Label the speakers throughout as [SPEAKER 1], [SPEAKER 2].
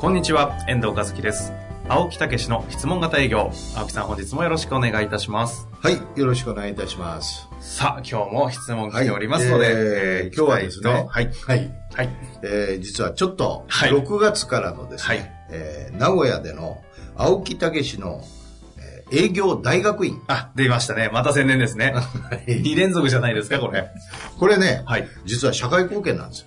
[SPEAKER 1] こんにちは、遠藤和樹です。青木武の質問型営業。青木さん本日もよろしくお願いいたします。
[SPEAKER 2] はい、よろしくお願いいたします。
[SPEAKER 1] さあ、今日も質問来ておりますので、
[SPEAKER 2] はいえー
[SPEAKER 1] えー
[SPEAKER 2] 今日はですね、
[SPEAKER 1] はい。
[SPEAKER 2] はい、
[SPEAKER 1] はい。
[SPEAKER 2] えー実はちょっと、
[SPEAKER 1] はい
[SPEAKER 2] 6月からのですね、
[SPEAKER 1] はい
[SPEAKER 2] えー名古屋での青木武の、えー営業大学院。
[SPEAKER 1] あ、出ましたね。また宣伝ですね。2連続じゃないですか、これ。
[SPEAKER 2] これね、
[SPEAKER 1] はい。
[SPEAKER 2] 実は社会貢献なんですよ。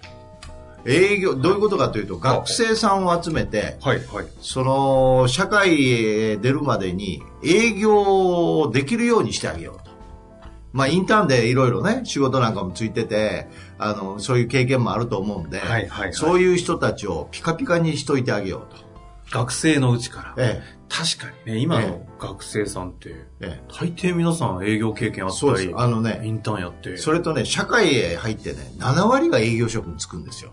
[SPEAKER 2] 営業、どういうことかというと、学生さんを集めて、
[SPEAKER 1] はい、はい。
[SPEAKER 2] その、社会へ出るまでに営業をできるようにしてあげようと。まあ、インターンでいろいろね、仕事なんかもついてて、あの、そういう経験もあると思うんで、
[SPEAKER 1] はいはいはい
[SPEAKER 2] そういう人たちをピカピカにしといてあげようと。
[SPEAKER 1] 学生のうちから。
[SPEAKER 2] え
[SPEAKER 1] 確かにね、今の学生さんって、
[SPEAKER 2] え、え
[SPEAKER 1] 大抵皆さん営業経験あったり
[SPEAKER 2] あのね
[SPEAKER 1] インターンやって。
[SPEAKER 2] え。それとね、社会へ入ってね、7割が営業職に就くんですよ。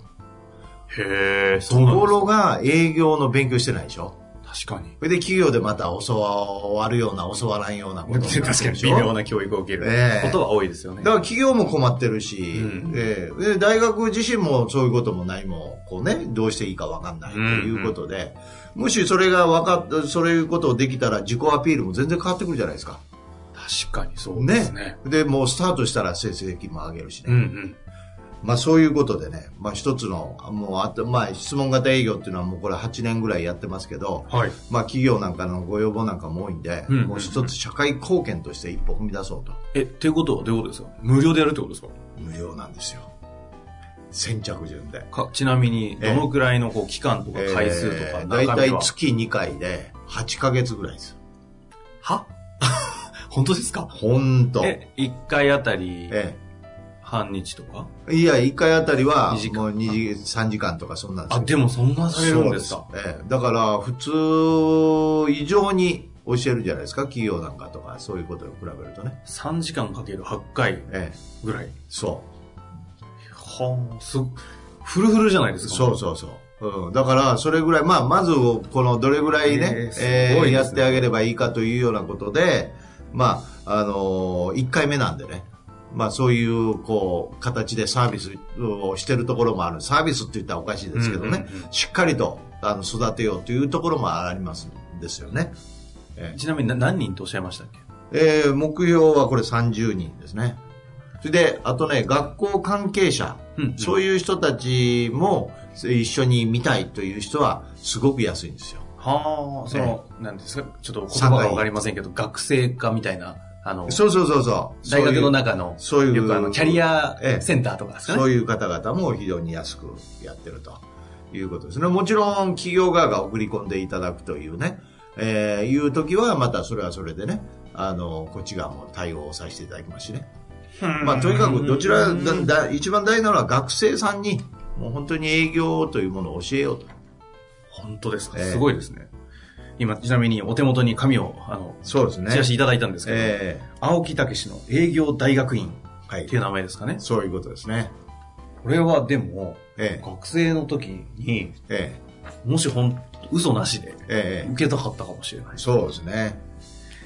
[SPEAKER 1] へえ、そ
[SPEAKER 2] と
[SPEAKER 1] うなんです
[SPEAKER 2] ころが営業の勉強してないでしょ。
[SPEAKER 1] 確かに。
[SPEAKER 2] それで企業でまた教わるような、教わらんようなこと
[SPEAKER 1] 確かに微妙な教育を受ける
[SPEAKER 2] ええ
[SPEAKER 1] ことは多いですよね。
[SPEAKER 2] だから企業も困ってるし、
[SPEAKER 1] うん
[SPEAKER 2] ええで大学自身もそういうこともないも、こうね、どうしていいかわかんないということで、もしそれが分かっそういうことをできたら自己アピールも全然変わってくるじゃないですか。
[SPEAKER 1] 確かにそうですね。
[SPEAKER 2] で、もうスタートしたら成績も上げるしね。
[SPEAKER 1] うんうん。
[SPEAKER 2] まあそういうことでね、まあ一つの、もうあと、まあ質問型営業っていうのはもうこれ8年ぐらいやってますけど、
[SPEAKER 1] はい。
[SPEAKER 2] まあ企業なんかのご要望なんかも多いんで、
[SPEAKER 1] うん
[SPEAKER 2] もう一つ社会貢献として一歩踏み出そうと。
[SPEAKER 1] え、っていうことはどういうことですか？無料でやるってことですか？
[SPEAKER 2] 無料なんですよ。先着順で。
[SPEAKER 1] かちなみに、どのくらいのこう期間とか回数とか、
[SPEAKER 2] 大
[SPEAKER 1] 中身は？
[SPEAKER 2] 体月2回で8ヶ月ぐらいです。
[SPEAKER 1] は？本当ですか？
[SPEAKER 2] ほんと。
[SPEAKER 1] え、1回あたり
[SPEAKER 2] え
[SPEAKER 1] 半日とか？
[SPEAKER 2] えいや、1回あたりは
[SPEAKER 1] 二時間
[SPEAKER 2] もう2時、3時間とかそんなんです
[SPEAKER 1] あ、
[SPEAKER 2] よ
[SPEAKER 1] でもそんなされるんですか？
[SPEAKER 2] ええだから普通以上に教えるじゃないですか、企業なんかとか、そういうことを比べるとね。
[SPEAKER 1] ?3 時間かける8回
[SPEAKER 2] ええ
[SPEAKER 1] ぐらい？
[SPEAKER 2] そ
[SPEAKER 1] はあ、すごフルフルじゃないです
[SPEAKER 2] う。
[SPEAKER 1] か？
[SPEAKER 2] そうそうそう。うん、だから、それぐらい、まあ、まず、この、どれぐらいね、
[SPEAKER 1] ええす
[SPEAKER 2] えーやってあげればいいかというようなことで、まあ、あのー、1回目なんでね、まあ、そういう、こう、形でサービスをしてるところもある。サービスって言ったらおかしいですけどね、
[SPEAKER 1] うんうんうん。
[SPEAKER 2] しっかりと、あの、育てようというところもありますんですよね。え
[SPEAKER 1] ちなみにな何人とおっしゃいましたっけ？
[SPEAKER 2] えー目標はこれ30人ですね。それで、あとね、学校関係者、
[SPEAKER 1] うんうん。
[SPEAKER 2] そういう人たちも一緒に見たいという人はすごく安いんですよ。
[SPEAKER 1] はあ、その、なんですか、ちょっと言葉がわかりませんけど、学生課みたいな、あの、
[SPEAKER 2] そうそうそうそう。
[SPEAKER 1] 大学の中の、
[SPEAKER 2] そういう
[SPEAKER 1] よくあの、キャリア
[SPEAKER 2] ええ
[SPEAKER 1] センターとかですかね。
[SPEAKER 2] そういう方々も非常に安くやってるということですね。もちろん企業側が送り込んでいただくというね、えーいう時はまたそれはそれでね、あの、こっち側も対応させていただきますしね。まあ、とにかくどちらだだ一番大事なのは学生さんにもう本当に営業というものを教えようと。
[SPEAKER 1] 本当ですか、
[SPEAKER 2] ええ
[SPEAKER 1] すごいですね。今、ちなみにお手元に紙を、あの、
[SPEAKER 2] そうですね
[SPEAKER 1] チラシいただいたんですけど、
[SPEAKER 2] え
[SPEAKER 1] 青木武の営業大学院
[SPEAKER 2] ーはい
[SPEAKER 1] っていう名前ですかね。
[SPEAKER 2] そういうことですね。
[SPEAKER 1] これはでも、
[SPEAKER 2] え
[SPEAKER 1] 学生の時に、
[SPEAKER 2] ええ
[SPEAKER 1] もしほん、嘘なしで
[SPEAKER 2] えええ
[SPEAKER 1] 受けたかったかもしれない。
[SPEAKER 2] そうですね。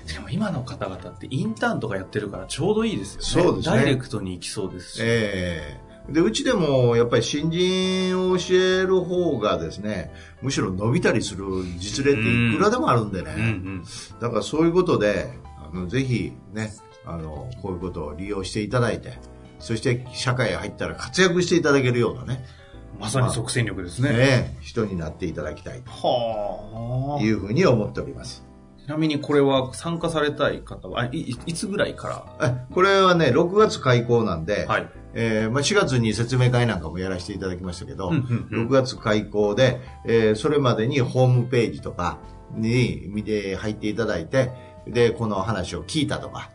[SPEAKER 1] しかも今の方々ってインターンとかやってるからちょうどいいですよね。
[SPEAKER 2] そうですね
[SPEAKER 1] ダイレクトに行きそうですし。
[SPEAKER 2] ええで、うちでもやっぱり新人を教える方がですね、むしろ伸びたりする実例っていくらでもあるんでね。
[SPEAKER 1] うんうん。
[SPEAKER 2] だからそういうことで、あの、ぜひね、あの、こういうことを利用していただいて、そして社会へ入ったら活躍していただけるようなね、
[SPEAKER 1] まさに即戦力ですね。
[SPEAKER 2] ね人になっていただきたい
[SPEAKER 1] はあ。
[SPEAKER 2] というふうに思っております。
[SPEAKER 1] ちなみにこれは参加されたい方は、あいいいつぐらいか
[SPEAKER 2] えこれはね、6月開講なんで、
[SPEAKER 1] らはい。
[SPEAKER 2] えーまあ、4月に説明会なんかもやらせていただきましたけど、
[SPEAKER 1] うんうんうん
[SPEAKER 2] 6月開講で、えーそれまでにホームページとかに見て入っていただいて、で、この話を聞いたとか、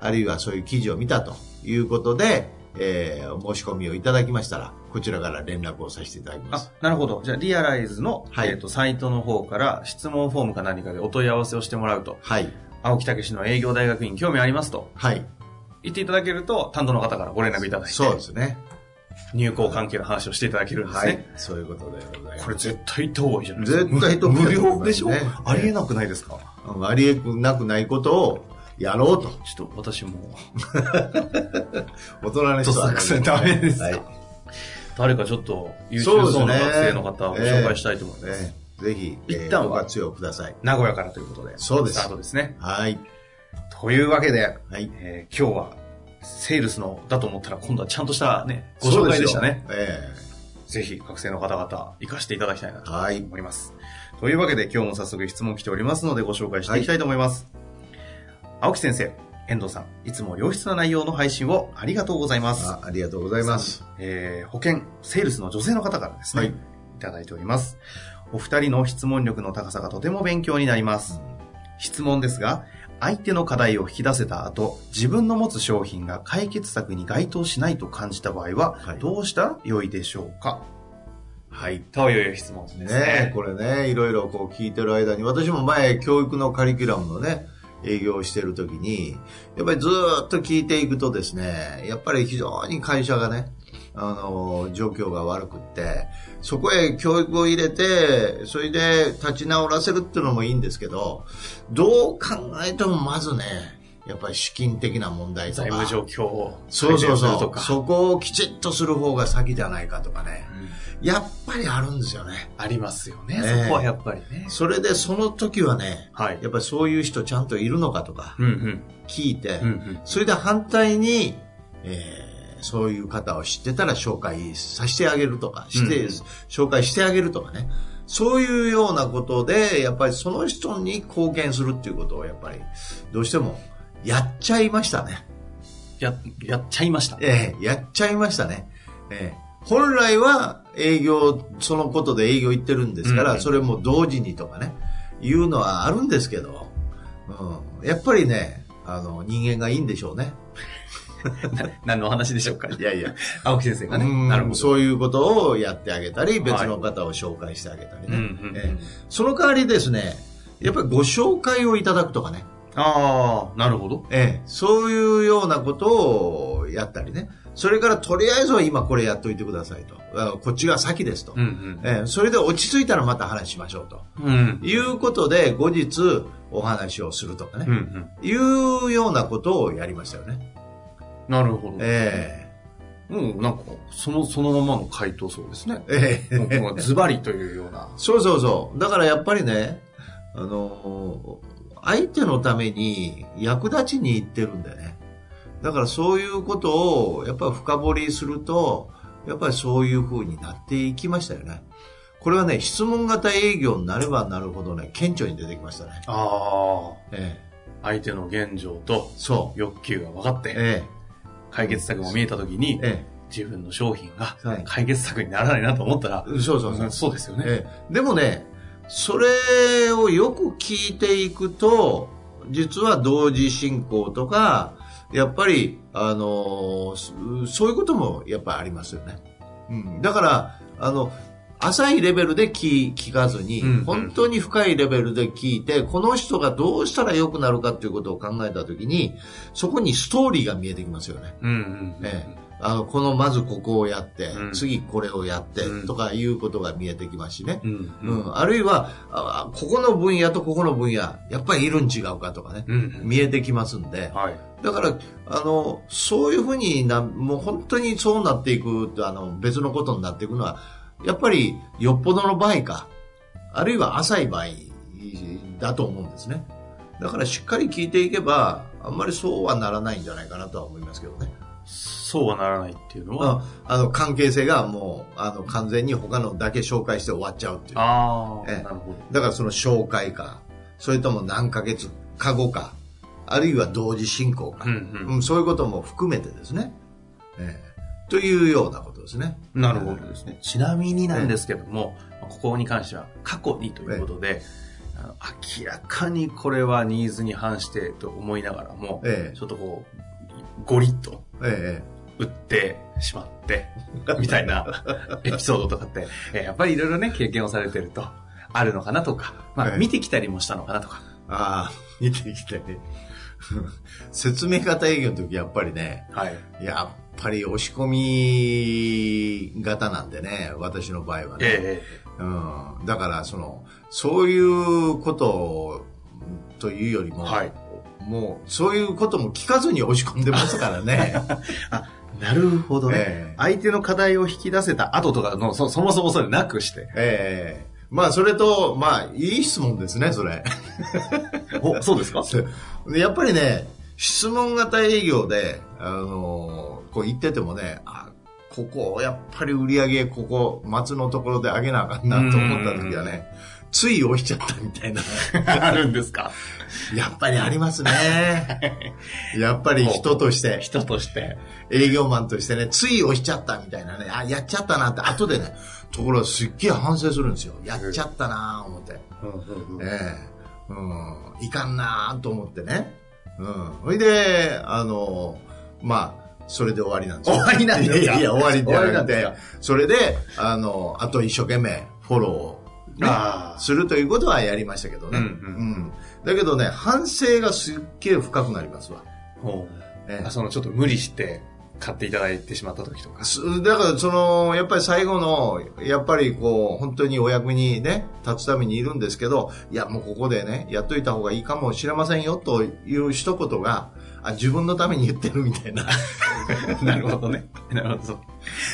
[SPEAKER 2] あるいはそういう記事を見たということで、えーお申し込みをいただきましたら、こちらから連絡をさせていただきま
[SPEAKER 1] あ
[SPEAKER 2] す。、
[SPEAKER 1] なるほど。じゃあ、リアライズの、
[SPEAKER 2] はい
[SPEAKER 1] えっ、と、サイトの方から質問フォームか何かでお問い合わせをしてもらうと、
[SPEAKER 2] はい。
[SPEAKER 1] 青木武の営業大学院興味ありますと
[SPEAKER 2] はい。
[SPEAKER 1] 言っていただけると、担当の方からご連絡いただいて、
[SPEAKER 2] そうですね。
[SPEAKER 1] 入校関係の話をしていただけるんです
[SPEAKER 2] は
[SPEAKER 1] ね。
[SPEAKER 2] い。そういうことでございます。
[SPEAKER 1] これ絶対行った方がいいじゃないですか。
[SPEAKER 2] 絶対行った方がいい
[SPEAKER 1] 無料でしょ、
[SPEAKER 2] ね
[SPEAKER 1] ありえなくないですか、
[SPEAKER 2] うんありえなくないことをやろうと。
[SPEAKER 1] ちょっと私も、
[SPEAKER 2] 大人の人は、
[SPEAKER 1] ダメですか
[SPEAKER 2] はい。
[SPEAKER 1] 誰かちょっと優秀
[SPEAKER 2] そうですね
[SPEAKER 1] そうな学生の方をご紹介したいと思います。
[SPEAKER 2] ええぜひ、
[SPEAKER 1] 一旦は
[SPEAKER 2] ご活用ください。
[SPEAKER 1] 名古屋からということで、
[SPEAKER 2] そうです
[SPEAKER 1] スタートですね。
[SPEAKER 2] はい。
[SPEAKER 1] というわけで、
[SPEAKER 2] はい。
[SPEAKER 1] えー今日は、セールスのだと思ったら今度はちゃんとしたね、ご紹介でしたね。
[SPEAKER 2] え
[SPEAKER 1] ぜひ学生の方々、活かしていただきたいなと。思います。というわけで今日も早速質問来ておりますのでご紹介していきたいと思います。青木先生、遠藤さん、いつも良質な内容の配信をありがとうございます。
[SPEAKER 2] あありがとうございます。
[SPEAKER 1] えー保険、セールスの女性の方からですね、
[SPEAKER 2] はい
[SPEAKER 1] い、ただいております。お二人の質問力の高さがとても勉強になります。質問ですが、相手の課題を引き出せた後、自分の持つ商品が解決策に該当しないと感じた場合は、
[SPEAKER 2] はい
[SPEAKER 1] どうしたら良いでしょうか？
[SPEAKER 2] はい。
[SPEAKER 1] という質問ですね。
[SPEAKER 2] ねこれね、いろいろこう聞いてる間に、私も前、教育のカリキュラムのね、営業をしてるときに、やっぱりずーっと聞いていくとですね、やっぱり非常に会社がね、あの、状況が悪くって、そこへ教育を入れて、それで立ち直らせるっていうのもいいんですけど、どう考えてもまずね、やっぱり資金的な問題とか。
[SPEAKER 1] 財務状況を
[SPEAKER 2] そうそうそう。そこをきちっとする方が先じゃないかとかね。
[SPEAKER 1] うん
[SPEAKER 2] やっぱりあるんですよね。
[SPEAKER 1] ありますよね、
[SPEAKER 2] ええ
[SPEAKER 1] そこはやっぱりね。
[SPEAKER 2] それでその時はね、
[SPEAKER 1] はい。
[SPEAKER 2] やっぱりそういう人ちゃんといるのかとか。聞いて、
[SPEAKER 1] うんうん。
[SPEAKER 2] それで反対に、えーそういう方を知ってたら紹介させてあげるとか、して、
[SPEAKER 1] うん
[SPEAKER 2] 紹介してあげるとかね。そういうようなことで、やっぱりその人に貢献するっていうことをやっぱりどうしてもやっちゃいましたね。
[SPEAKER 1] や、やっちゃいました。
[SPEAKER 2] ええやっちゃいましたね。ええ本来は営業、そのことで営業行ってるんですから、
[SPEAKER 1] うん
[SPEAKER 2] それも同時にとかね、いうのはあるんですけど、うん、やっぱりね、あの、人間がいいんでしょうね。
[SPEAKER 1] 何のお話でしょうか？
[SPEAKER 2] いやいや、
[SPEAKER 1] 青木先生がね。
[SPEAKER 2] うん
[SPEAKER 1] なるほど。
[SPEAKER 2] そういうことをやってあげたり、別の方を紹介してあげたりね。その代わりですね、やっぱりご紹介をいただくとかね、
[SPEAKER 1] ああ、なるほど。
[SPEAKER 2] ええ、そういうようなことをやったりね。それからとりあえずは今これやっといてくださいと。あこっちが先ですと。
[SPEAKER 1] うん
[SPEAKER 2] ええ、それで落ち着いたらまた話しましょうと。
[SPEAKER 1] うん。うん。
[SPEAKER 2] いうことで後日お話をするとかね。
[SPEAKER 1] うんうん。
[SPEAKER 2] いうようなことをやりましたよね。
[SPEAKER 1] なるほど。
[SPEAKER 2] え
[SPEAKER 1] うん、なんか、その、そのままの回答そうですね。
[SPEAKER 2] えええ
[SPEAKER 1] もうズバリというような。
[SPEAKER 2] そうそうそう。だからやっぱりね、あの相手のために役立ちに行ってるんだよね。だからそういうことをやっぱり深掘りすると、やっぱりそういう風になっていきましたよね。これはね、質問型営業になればなるほどね、顕著に出てきましたね。
[SPEAKER 1] ああ。
[SPEAKER 2] え
[SPEAKER 1] 相手の現状と
[SPEAKER 2] え、そう。
[SPEAKER 1] 欲求が分かって、
[SPEAKER 2] え
[SPEAKER 1] 解決策も見えたときに
[SPEAKER 2] え、、え
[SPEAKER 1] 自分の商品が
[SPEAKER 2] はい
[SPEAKER 1] 解決策にならないなと思ったら、
[SPEAKER 2] え、そうそうそう。
[SPEAKER 1] そうですよね。
[SPEAKER 2] ええでもね、それをよく聞いていくと、実は同時進行とか、やっぱり、あのそそういうこともやっぱりありますよね。うん。だから、あの、浅いレベルで聞聞かずに、本当に深いレベルで聞いて、この人がどうしたら良くなるかっていうことを考えたときに、そこにストーリーが見えてきますよね。
[SPEAKER 1] うんうんうん。
[SPEAKER 2] ええあの、この、まずここをやって、
[SPEAKER 1] うん
[SPEAKER 2] 次これをやって、
[SPEAKER 1] うん
[SPEAKER 2] とかいうことが見えてきますしね。
[SPEAKER 1] うん
[SPEAKER 2] う
[SPEAKER 1] うん
[SPEAKER 2] ん、あるいはあ、ここの分野とここの分野、やっぱりいるん違うかとかね、
[SPEAKER 1] うん
[SPEAKER 2] 見えてきますんで、
[SPEAKER 1] はい。
[SPEAKER 2] だから、あの、そういうふうにな、もう本当にそうなっていく、あの、別のことになっていくのは、やっぱりよっぽどの場合か、あるいは浅い場合だと思うんですね。だからしっかり聞いていけば、あんまりそうはならないんじゃないかなとは思いますけどね。
[SPEAKER 1] そうはならないっていうのは、
[SPEAKER 2] ああの、関係性がもう、あの、完全に他のだけ紹介して終わっちゃうっていう。
[SPEAKER 1] ああ、
[SPEAKER 2] ええ。
[SPEAKER 1] なるほど。
[SPEAKER 2] だからその紹介か、それとも何ヶ月か後か、あるいは同時進行か、
[SPEAKER 1] うんうん。
[SPEAKER 2] うんそういうことも含めてですね、ええ。というようなことですね。
[SPEAKER 1] なるほどですね。ちなみになんですけども、ここに関しては過去にということで、明らかにこれはニーズに反してと思いながらも、
[SPEAKER 2] ええ
[SPEAKER 1] ちょっとこう、ゴリッと
[SPEAKER 2] ええ
[SPEAKER 1] 売ってしまって、みたいなエピソードとかって、えーやっぱりいろいろね、経験をされてると、あるのかなとか、まあ、
[SPEAKER 2] はい
[SPEAKER 1] 見てきたりもしたのかなとか。
[SPEAKER 2] ああ、見てきてね。説明型営業の時やっぱりね、
[SPEAKER 1] はい。
[SPEAKER 2] やっぱり押し込み型なんでね、私の場合はね。
[SPEAKER 1] え
[SPEAKER 2] うん、だから、その、そういうことというよりも、
[SPEAKER 1] はい
[SPEAKER 2] もう、そういうことも聞かずに押し込んでますからね。
[SPEAKER 1] えなるほどね、
[SPEAKER 2] ええ
[SPEAKER 1] 相手の課題を引き出せた後とかの、そそもそもそれなくして。
[SPEAKER 2] ええまあ、それと、まあ、いい質問ですね、それ。
[SPEAKER 1] お、そうですか？
[SPEAKER 2] でやっぱりね、質問型営業で、あのこう言っててもね、あ、ここ、やっぱり売り上げ、ここ、松のところで上げなあかんなと思った時はね、つい押しちゃったみたいな。
[SPEAKER 1] あるんですか？
[SPEAKER 2] やっぱりありますね。やっぱり人として、
[SPEAKER 1] 人として。
[SPEAKER 2] 営業マンとしてね、つい押しちゃったみたいなね、あ、やっちゃったなって、後でね、ところがすっげえ反省するんですよ。やっちゃったなぁ、思って。ええうん、いかんなぁと思ってね。うん。ほいで、あの、まあ、それで終わりなんですよ。
[SPEAKER 1] 終わりなんですか？
[SPEAKER 2] いやいや、終わりじゃ
[SPEAKER 1] 終わりな
[SPEAKER 2] なんくて
[SPEAKER 1] で
[SPEAKER 2] それで、あの、あと一生懸命フォローを、ね
[SPEAKER 1] あー
[SPEAKER 2] するということはやりましたけどね。
[SPEAKER 1] うんうん
[SPEAKER 2] うんだけどね、反省がすっげえ深くなりますわ。
[SPEAKER 1] ほ
[SPEAKER 2] ええ
[SPEAKER 1] うあそのちょっと無理して買っていただいてしまった時とか。
[SPEAKER 2] すだから、その、やっぱり最後の、やっぱりこう、本当にお役にね、立つためにいるんですけど、いや、もうここでね、やっといた方がいいかもしれませんよ、という一言が、あ、自分のために言ってるみたいな、
[SPEAKER 1] なるほどね。なるほど。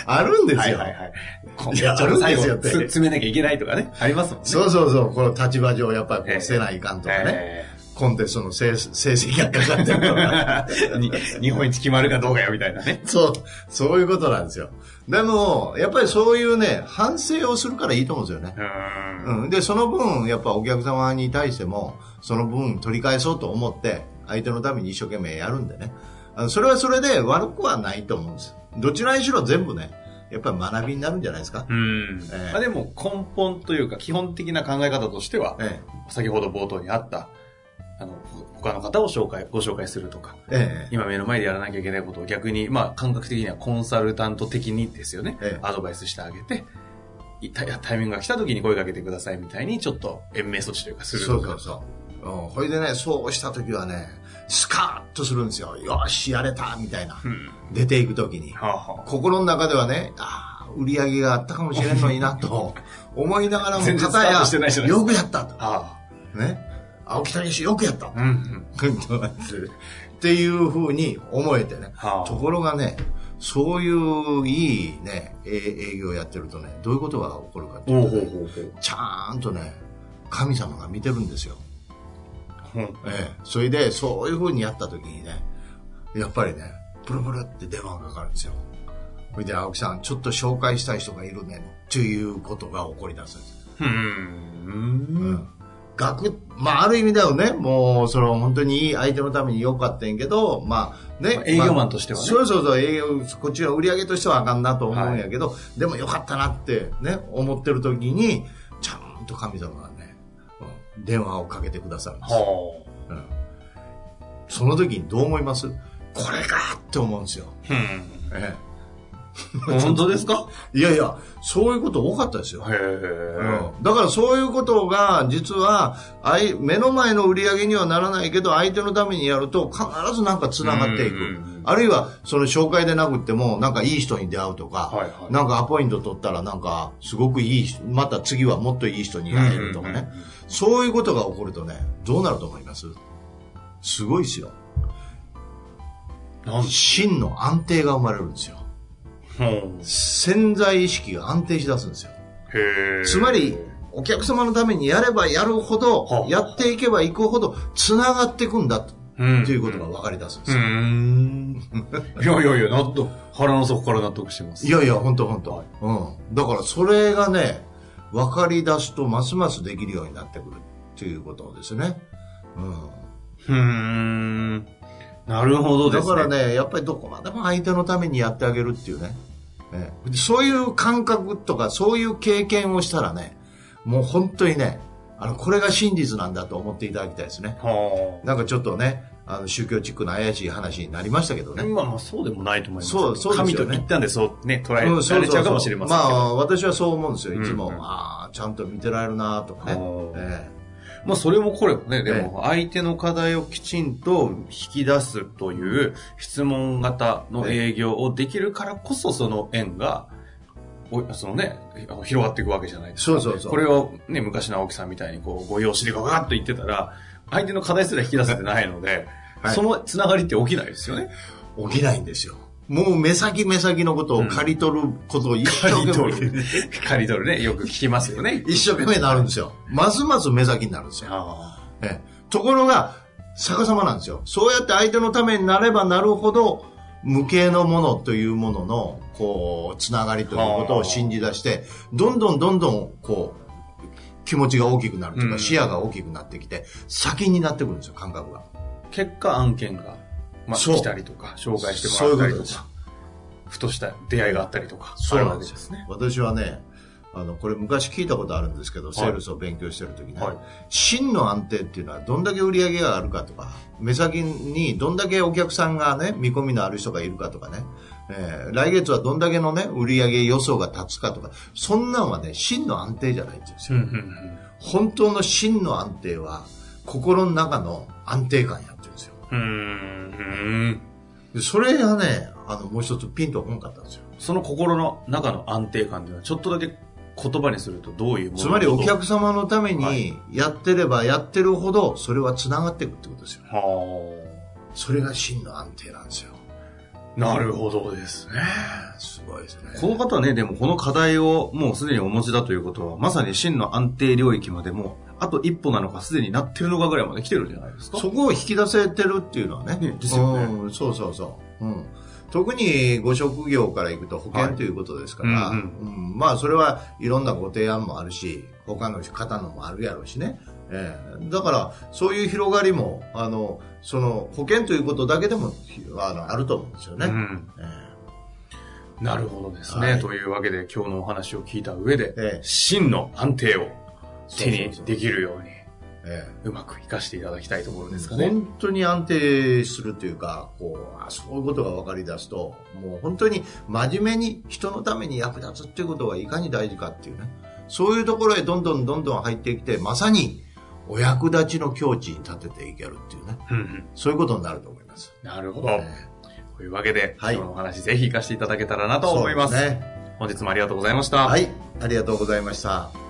[SPEAKER 2] あるんですよ。
[SPEAKER 1] はいはいはい。こ
[SPEAKER 2] いや
[SPEAKER 1] ちょっと最後
[SPEAKER 2] あるんですよって
[SPEAKER 1] つ詰めなきゃいけないとかね。ありますもんね。
[SPEAKER 2] そうそうそう、この立場上、やっぱりこ
[SPEAKER 1] ええ
[SPEAKER 2] う、せないかんとかね、
[SPEAKER 1] え
[SPEAKER 2] コンテストの成成績がかかってるとか、
[SPEAKER 1] 日本一決まるかどうかよみたいなね。
[SPEAKER 2] そう、そういうことなんですよ。でも、やっぱりそういうね、反省をするからいいと思うんですよね。
[SPEAKER 1] うん。
[SPEAKER 2] うん、で、その分、やっぱお客様に対しても、その分取り返そうと思って、相手のために一生懸命やるんでね。それはそれで悪くはないと思うんです。どちらにしろ全部ね、やっぱり学びになるんじゃないですか。
[SPEAKER 1] うん。
[SPEAKER 2] ええ
[SPEAKER 1] まあでも根本というか基本的な考え方としては、
[SPEAKER 2] え
[SPEAKER 1] 先ほど冒頭にあった、あの、他の方を紹介、ご紹介するとか、
[SPEAKER 2] え、え
[SPEAKER 1] 今目の前でやらなきゃいけないことを逆に、まあ感覚的にはコンサルタント的にですよね、
[SPEAKER 2] ええ
[SPEAKER 1] アドバイスしてあげて、いタタイミングが来た時に声かけてくださいみたいに、ちょっと延命措置というかす
[SPEAKER 2] え、
[SPEAKER 1] るとか。
[SPEAKER 2] そうそうそう。うん、ほいでね、そうした時はね、スカーッとするんですよ。よし、やれたみたいな。
[SPEAKER 1] うん。
[SPEAKER 2] 出ていく時に。
[SPEAKER 1] はあはあ
[SPEAKER 2] 心の中ではね、ああ、売り上げがあったかもしれんのになと思いながらも、片やよくやったと。
[SPEAKER 1] は
[SPEAKER 2] ね。青木谷氏よくやった。
[SPEAKER 1] あ。うんうん。
[SPEAKER 2] っていうふうに思えてね。
[SPEAKER 1] はあ
[SPEAKER 2] ところがね、そういういいね、え営業やってるとね、どういうことが起こるかっていうと、ね、
[SPEAKER 1] ほうほうほう
[SPEAKER 2] ちゃんとね、神様が見てるんですよ。ええ。それで、そういうふうにやった時にね、やっぱりね、プルプルって電話がかかるんですよ。それで、青木さん、ちょっと紹介したい人がいるね、ということが起こり出すんです。
[SPEAKER 1] うー。
[SPEAKER 2] うんん。学、まあ、ある意味だよね、もう、その、本当にいい相手のために良かったんやけど、まあ、ね。
[SPEAKER 1] まあ営業マンとしてはね
[SPEAKER 2] そうそうそう、営業、こっちの売り上げとしてはあかんなと思うんやけど、でも良かったなってね、思ってる時に、ちゃんと神様がね、うん電話をかけてくださるんですうんその時にどう思います？これかって思うんですよ。
[SPEAKER 1] あ。
[SPEAKER 2] え
[SPEAKER 1] うん。本当ですか？
[SPEAKER 2] えいやいや、そういうこと多かったですよ。
[SPEAKER 1] へえ。
[SPEAKER 2] うん。だからそういうことが実は目の前の売り上げにはならないけど相手のためにやると必ずなんかつながっていく。あるいはその紹介でなくってもなんかいい人に出会うとか、
[SPEAKER 1] はいはい。
[SPEAKER 2] なんかアポイント取ったらなんかすごくいい人また次はもっといい人に会えるとかね、そういうことが起こるとねどうなると思います？すごいですよ。真の安定が生まれるんですよ潜在意識が安定しだすんですよ。つまり、お客様のためにやればやるほど
[SPEAKER 1] は、あ
[SPEAKER 2] やっていけばいくほど、繋がっていくんだと、
[SPEAKER 1] うん
[SPEAKER 2] ということが分かり出すんですよ。
[SPEAKER 1] ん。いやいやいや、納得。腹の底から納得してます。
[SPEAKER 2] いやいや、本当本当うん。だから、それがね、分かり出すと、ますますできるようになってくるっていうことですね。うん。
[SPEAKER 1] うーん。なるほどですね。
[SPEAKER 2] だからね、やっぱりどこまでも相手のためにやってあげるっていうね。ねそういう感覚とか、そういう経験をしたらね、もう本当にね、あの、これが真実なんだと思っていただきたいですね。
[SPEAKER 1] は
[SPEAKER 2] なんかちょっとね、あの宗教チックな怪しい話になりましたけどね。
[SPEAKER 1] まあまあそうでもないと思います。
[SPEAKER 2] そうそうですよね
[SPEAKER 1] 神と言ったんでそうね、捉え
[SPEAKER 2] うん
[SPEAKER 1] られちゃうかもしれませんけど。
[SPEAKER 2] まあ私はそう思うんですよ、いつも。
[SPEAKER 1] うんうん
[SPEAKER 2] ああ、ちゃんと見てられるなとかね。
[SPEAKER 1] おー
[SPEAKER 2] え
[SPEAKER 1] まあそれもこれもね、でも相手の課題をきちんと引き出すという質問型の営業をできるからこそその縁が、おそのね、広がっていくわけじゃないですか。
[SPEAKER 2] そうそうそう
[SPEAKER 1] これをね、昔の青木さんみたいにこう、ご用紙でガガッと言ってたら、相手の課題すら引き出せてないので、
[SPEAKER 2] はい
[SPEAKER 1] そのつながりって起きないですよね。
[SPEAKER 2] え起きないんですよ。もう目先目先のことを刈り取ることを一生懸命、
[SPEAKER 1] 刈り取るね、よく聞きますよね。
[SPEAKER 2] 一生懸命になるんですよ。ますます目先になるんですよ。ところが、逆さまなんですよ。そうやって相手のためになればなるほど、無形のものというものの、こう、つながりということを信じ出して、どんどんどんどん、こう、気持ちが大きくなるというか、
[SPEAKER 1] うん
[SPEAKER 2] 視野が大きくなってきて、先になってくるんですよ、感覚が。
[SPEAKER 1] 結果案件が、まあ、
[SPEAKER 2] そう
[SPEAKER 1] 来たりとか、紹介してもらったりと
[SPEAKER 2] そう
[SPEAKER 1] ふとした出会いがあったりとか、
[SPEAKER 2] そうなんですよ
[SPEAKER 1] ね。
[SPEAKER 2] 私はね、あの、これ昔聞いたことあるんですけど、セールスを勉強してる時ね、
[SPEAKER 1] はい。
[SPEAKER 2] 真の安定っていうのはどんだけ売り上げがあるかとか、目先にどんだけお客さんがね、見込みのある人がいるかとかね、えー来月はどんだけのね、売り上げ予想が立つかとか、そんなんはね、真の安定じゃないんですよ。本当の真の安定は、心の中の安定感や。
[SPEAKER 1] うーん
[SPEAKER 2] でそれがね、あの、もう一つピンとこんかったんですよ。
[SPEAKER 1] その心の中の安定感というのは、ちょっとだけ言葉にするとどういうもの
[SPEAKER 2] つまりお客
[SPEAKER 1] さ
[SPEAKER 2] 様のため
[SPEAKER 1] はい
[SPEAKER 2] にやってればやってるほど、それは繋がっていくってことですよ。
[SPEAKER 1] ん。は
[SPEAKER 2] それが真の安定なんですよ。
[SPEAKER 1] あ。なるほどですね。
[SPEAKER 2] すごいですね。
[SPEAKER 1] この方はね、でもこの課題をもうすでにお持ちだということは、まさに真の安定領域までも、あと一歩なのかすでになってるのかぐらいまで来てるんじゃないですか。
[SPEAKER 2] そこを引き出せてるっていうのはね。
[SPEAKER 1] ねですよね
[SPEAKER 2] うん、そうそうそう。うん。特にご職業から行くと保険ということですから、
[SPEAKER 1] はいうん
[SPEAKER 2] うんまあそれはいろんなご提案もあるし、他の方のもあるやろうしね。ええだから、そういう広がりも、あの、その保険ということだけでもあのあると思うんですよね。
[SPEAKER 1] うん
[SPEAKER 2] え
[SPEAKER 1] なるほどですね。
[SPEAKER 2] はい
[SPEAKER 1] というわけで今日のお話を聞いた上で、
[SPEAKER 2] ええ
[SPEAKER 1] 真の安定を手にできるように、
[SPEAKER 2] ええ
[SPEAKER 1] うまく活かしていただきたいところですかね。
[SPEAKER 2] 本当に安定するというか、こう、あそういうことが分かり出すと、もう本当に真面目に人のために役立つっていうことがいかに大事かっていうね。そういうところへどんどんどんどん入ってきて、まさにお役立ちの境地に立てていけるっていうね。
[SPEAKER 1] うんうん
[SPEAKER 2] そういうことになると思います。
[SPEAKER 1] なるほど。
[SPEAKER 2] え
[SPEAKER 1] というわけで、
[SPEAKER 2] はい
[SPEAKER 1] 今日のお話ぜひ活かしていただけたらな
[SPEAKER 2] え
[SPEAKER 1] と思います。
[SPEAKER 2] すね。
[SPEAKER 1] 本日もありがとうございました。
[SPEAKER 2] はい。ありがとうございました。